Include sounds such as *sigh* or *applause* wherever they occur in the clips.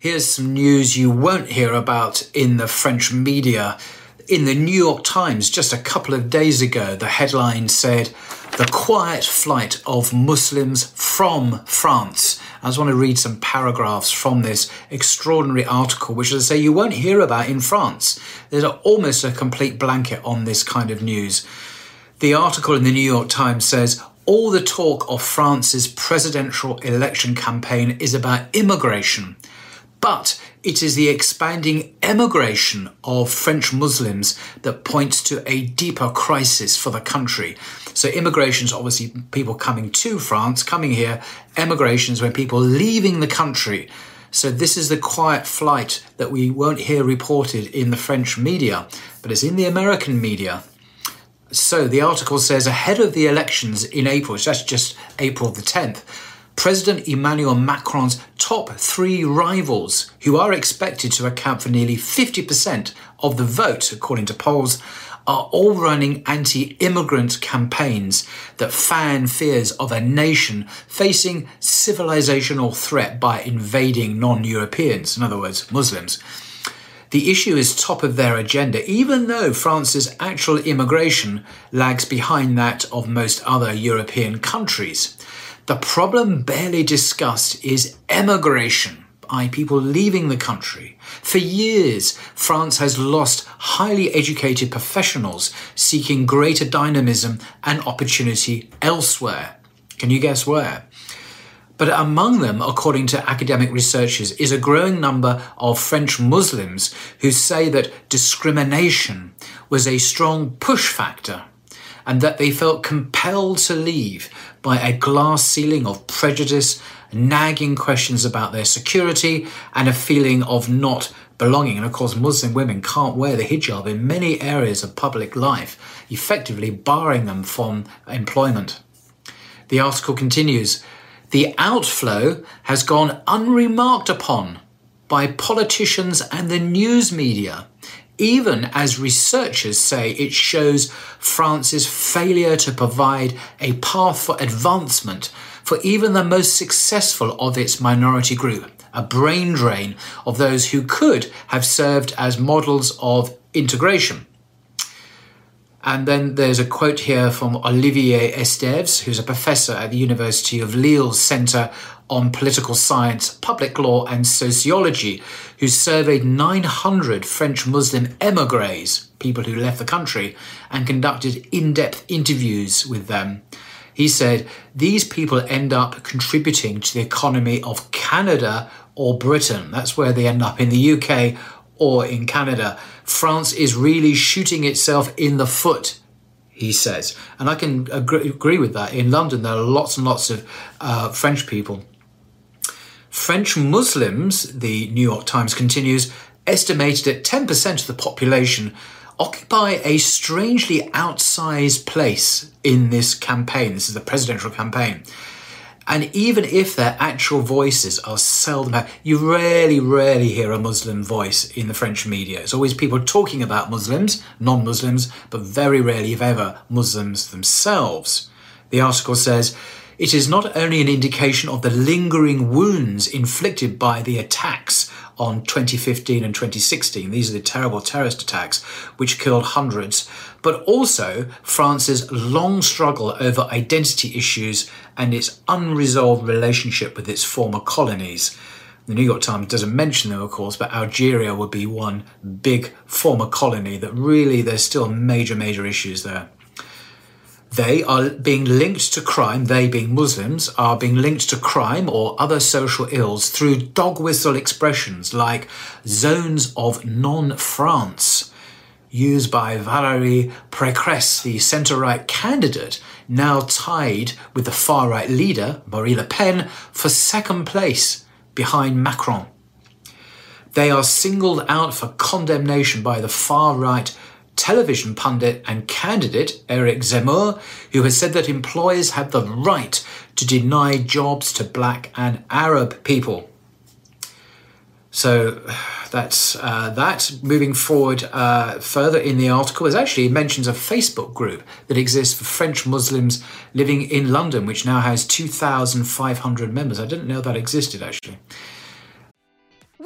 Here's some news you won't hear about in the French media. In the New York Times, just a couple of days ago, the headline said, The quiet flight of Muslims from France. I just want to read some paragraphs from this extraordinary article, which, as I say, you won't hear about in France. There's almost a complete blanket on this kind of news. The article in the New York Times says, all the talk of France's presidential election campaign is about immigration. But it is the expanding emigration of French Muslims that points to a deeper crisis for the country. So, immigration is obviously people coming to France, coming here. Emigration is when people leaving the country. So, this is the quiet flight that we won't hear reported in the French media, but it's in the American media. So, the article says ahead of the elections in April, so that's just April the 10th, President Emmanuel Macron's top three rivals, who are expected to account for nearly 50% of the vote, according to polls, are all running anti immigrant campaigns that fan fears of a nation facing civilizational threat by invading non Europeans, in other words, Muslims. The issue is top of their agenda, even though France's actual immigration lags behind that of most other European countries. The problem barely discussed is emigration, i.e., people leaving the country. For years, France has lost highly educated professionals seeking greater dynamism and opportunity elsewhere. Can you guess where? But among them, according to academic researchers, is a growing number of French Muslims who say that discrimination was a strong push factor and that they felt compelled to leave by a glass ceiling of prejudice, nagging questions about their security, and a feeling of not belonging. And of course, Muslim women can't wear the hijab in many areas of public life, effectively barring them from employment. The article continues The outflow has gone unremarked upon by politicians and the news media even as researchers say it shows France's failure to provide a path for advancement for even the most successful of its minority group, a brain drain of those who could have served as models of integration. And then there's a quote here from Olivier Estèves, who's a professor at the University of Lille's Centre on Political Science, Public Law and Sociology, who surveyed 900 French Muslim emigres, people who left the country, and conducted in depth interviews with them. He said these people end up contributing to the economy of Canada or Britain. That's where they end up in the UK or in Canada. France is really shooting itself in the foot, he says. And I can agree, with that. In London, there are lots and lots of uh, French people. French Muslims, the New York Times continues, estimated at 10% of the population, occupy a strangely outsized place in this campaign. This is the presidential campaign. And even if their actual voices are seldom heard, you rarely, rarely hear a Muslim voice in the French media. It's always people talking about Muslims, non Muslims, but very rarely, if ever, Muslims themselves. The article says It is not only an indication of the lingering wounds inflicted by the attacks on 2015 and 2016. These are the terrible terrorist attacks which killed hundreds, but also France's long struggle over identity issues and its unresolved relationship with its former colonies. The New York Times doesn't mention them, of course, but Algeria would be one big former colony that really there's still major, major issues there. They are being linked to crime, they being Muslims, are being linked to crime or other social ills through dog whistle expressions like zones of non France, used by Valérie Pécresse, the centre right candidate, now tied with the far right leader, Marine Le Pen, for second place behind Macron. They are singled out for condemnation by the far right television pundit and candidate Eric Zemmour, who has said that employers have the right to deny jobs to black and Arab people. So *sighs* that's uh, that. Moving forward uh, further in the article, there's actually mentions a Facebook group that exists for French Muslims living in London, which now has 2,500 members. I didn't know that existed actually.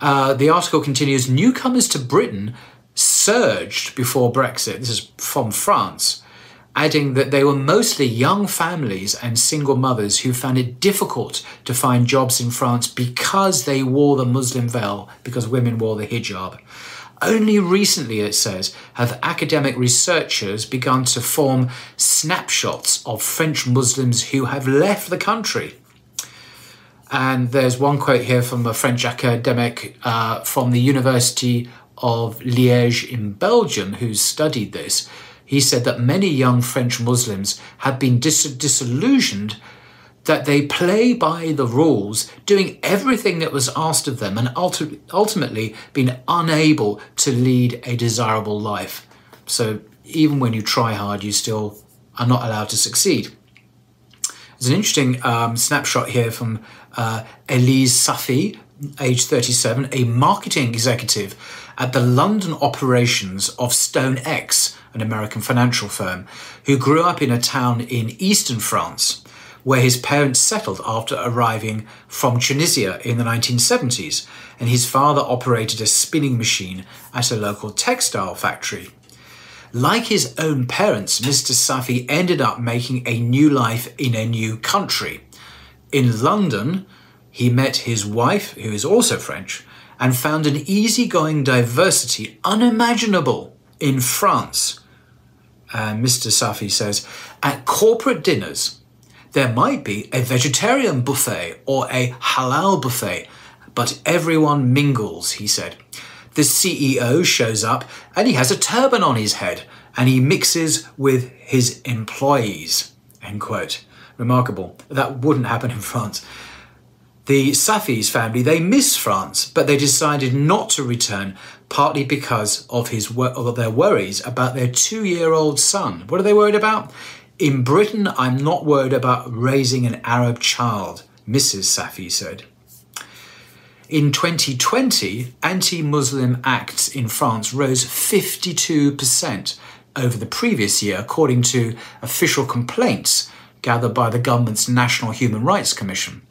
Uh, the article continues newcomers to Britain surged before Brexit. This is from France, adding that they were mostly young families and single mothers who found it difficult to find jobs in France because they wore the Muslim veil, because women wore the hijab. Only recently, it says, have academic researchers begun to form snapshots of French Muslims who have left the country. And there's one quote here from a French academic uh, from the University of Liège in Belgium who studied this. He said that many young French Muslims have been dis- disillusioned that they play by the rules, doing everything that was asked of them, and ulti- ultimately been unable to lead a desirable life. So even when you try hard, you still are not allowed to succeed. There's an interesting um, snapshot here from uh, Elyes Safi, age 37, a marketing executive at the London operations of StoneX, an American financial firm, who grew up in a town in eastern France, where his parents settled after arriving from Tunisia in the 1970s, and his father operated a spinning machine at a local textile factory. Like his own parents, Mr. Safi ended up making a new life in a new country. In London, he met his wife, who is also French, and found an easygoing diversity unimaginable in France. And Mr. Safi says, at corporate dinners, there might be a vegetarian buffet or a halal buffet, but everyone mingles, he said. The CEO shows up and he has a turban on his head and he mixes with his employees. End quote. Remarkable. That wouldn't happen in France. The Safis family, they miss France, but they decided not to return, partly because of, his, of their worries about their two year old son. What are they worried about? In Britain, I'm not worried about raising an Arab child, Mrs. Safi said. In 2020, anti Muslim acts in France rose 52% over the previous year, according to official complaints gathered by the government's National Human Rights Commission.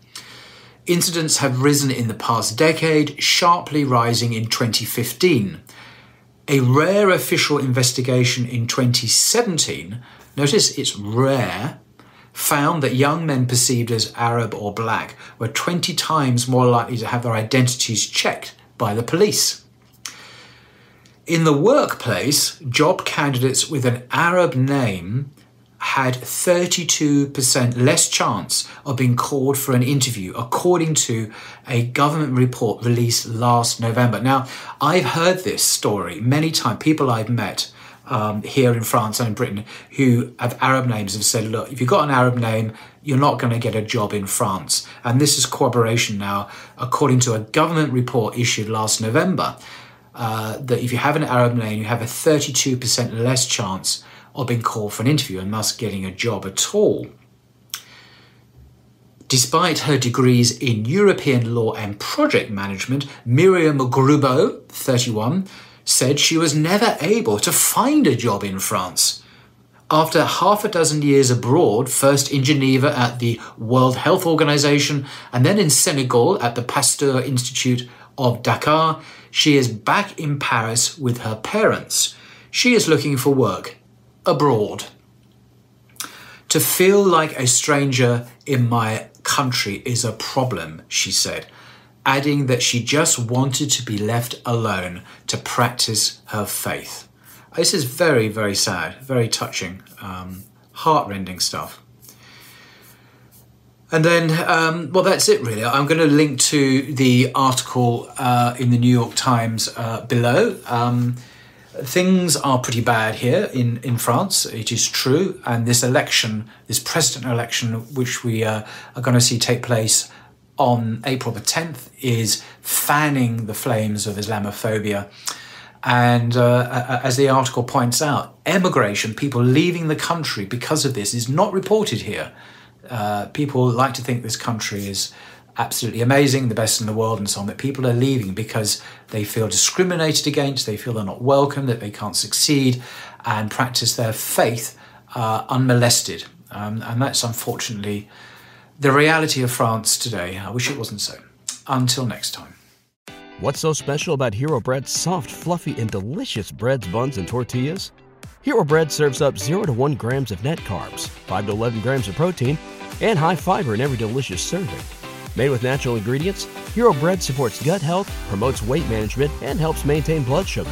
Incidents have risen in the past decade, sharply rising in 2015. A rare official investigation in 2017, notice it's rare, found that young men perceived as Arab or black were 20 times more likely to have their identities checked by the police. In the workplace, job candidates with an Arab name had 32% less chance of being called for an interview, according to a government report released last November. Now, I've heard this story many times, people I've met um, here in France and in Britain who have Arab names have said, look, if you've got an Arab name, you're not going to get a job in France. And this is corroboration now, according to a government report issued last November, uh, that if you have an Arab name, you have a 32% less chance of being called for an interview and thus getting a job at all. Despite her degrees in European law and project management, Miriam Grubeau, 31, said she was never able to find a job in France. After half a dozen years abroad, first in Geneva at the World Health Organization and then in Senegal at the Pasteur Institute of Dakar, she is back in Paris with her parents. She is looking for work abroad. To feel like a stranger in my country is a problem, she said adding that she just wanted to be left alone to practice her faith. This is very, very sad, very touching, um, heartrending stuff. And then, um, well, that's it really. I'm going to link to the article uh, in the New York Times uh, below. Um, things are pretty bad here in, in France, it is true. And this election, this president election, which we uh, are going to see take place on April the 10th is fanning the flames of Islamophobia. And uh, as the article points out, emigration, people leaving the country because of this, is not reported here. Uh, people like to think this country is absolutely amazing, the best in the world, and so on, but people are leaving because they feel discriminated against, they feel they're not welcome, that they can't succeed and practice their faith uh, unmolested. Um, and that's unfortunately the reality of France today. I wish it wasn't so. Until next time. What's so special about Hero Bread's soft, fluffy, and delicious breads, buns, and tortillas? Hero Bread serves up 0 to 1 grams of net carbs, 5 to 11 grams of protein, and high fiber in every delicious serving. Made with natural ingredients, Hero Bread supports gut health, promotes weight management, and helps maintain blood sugar.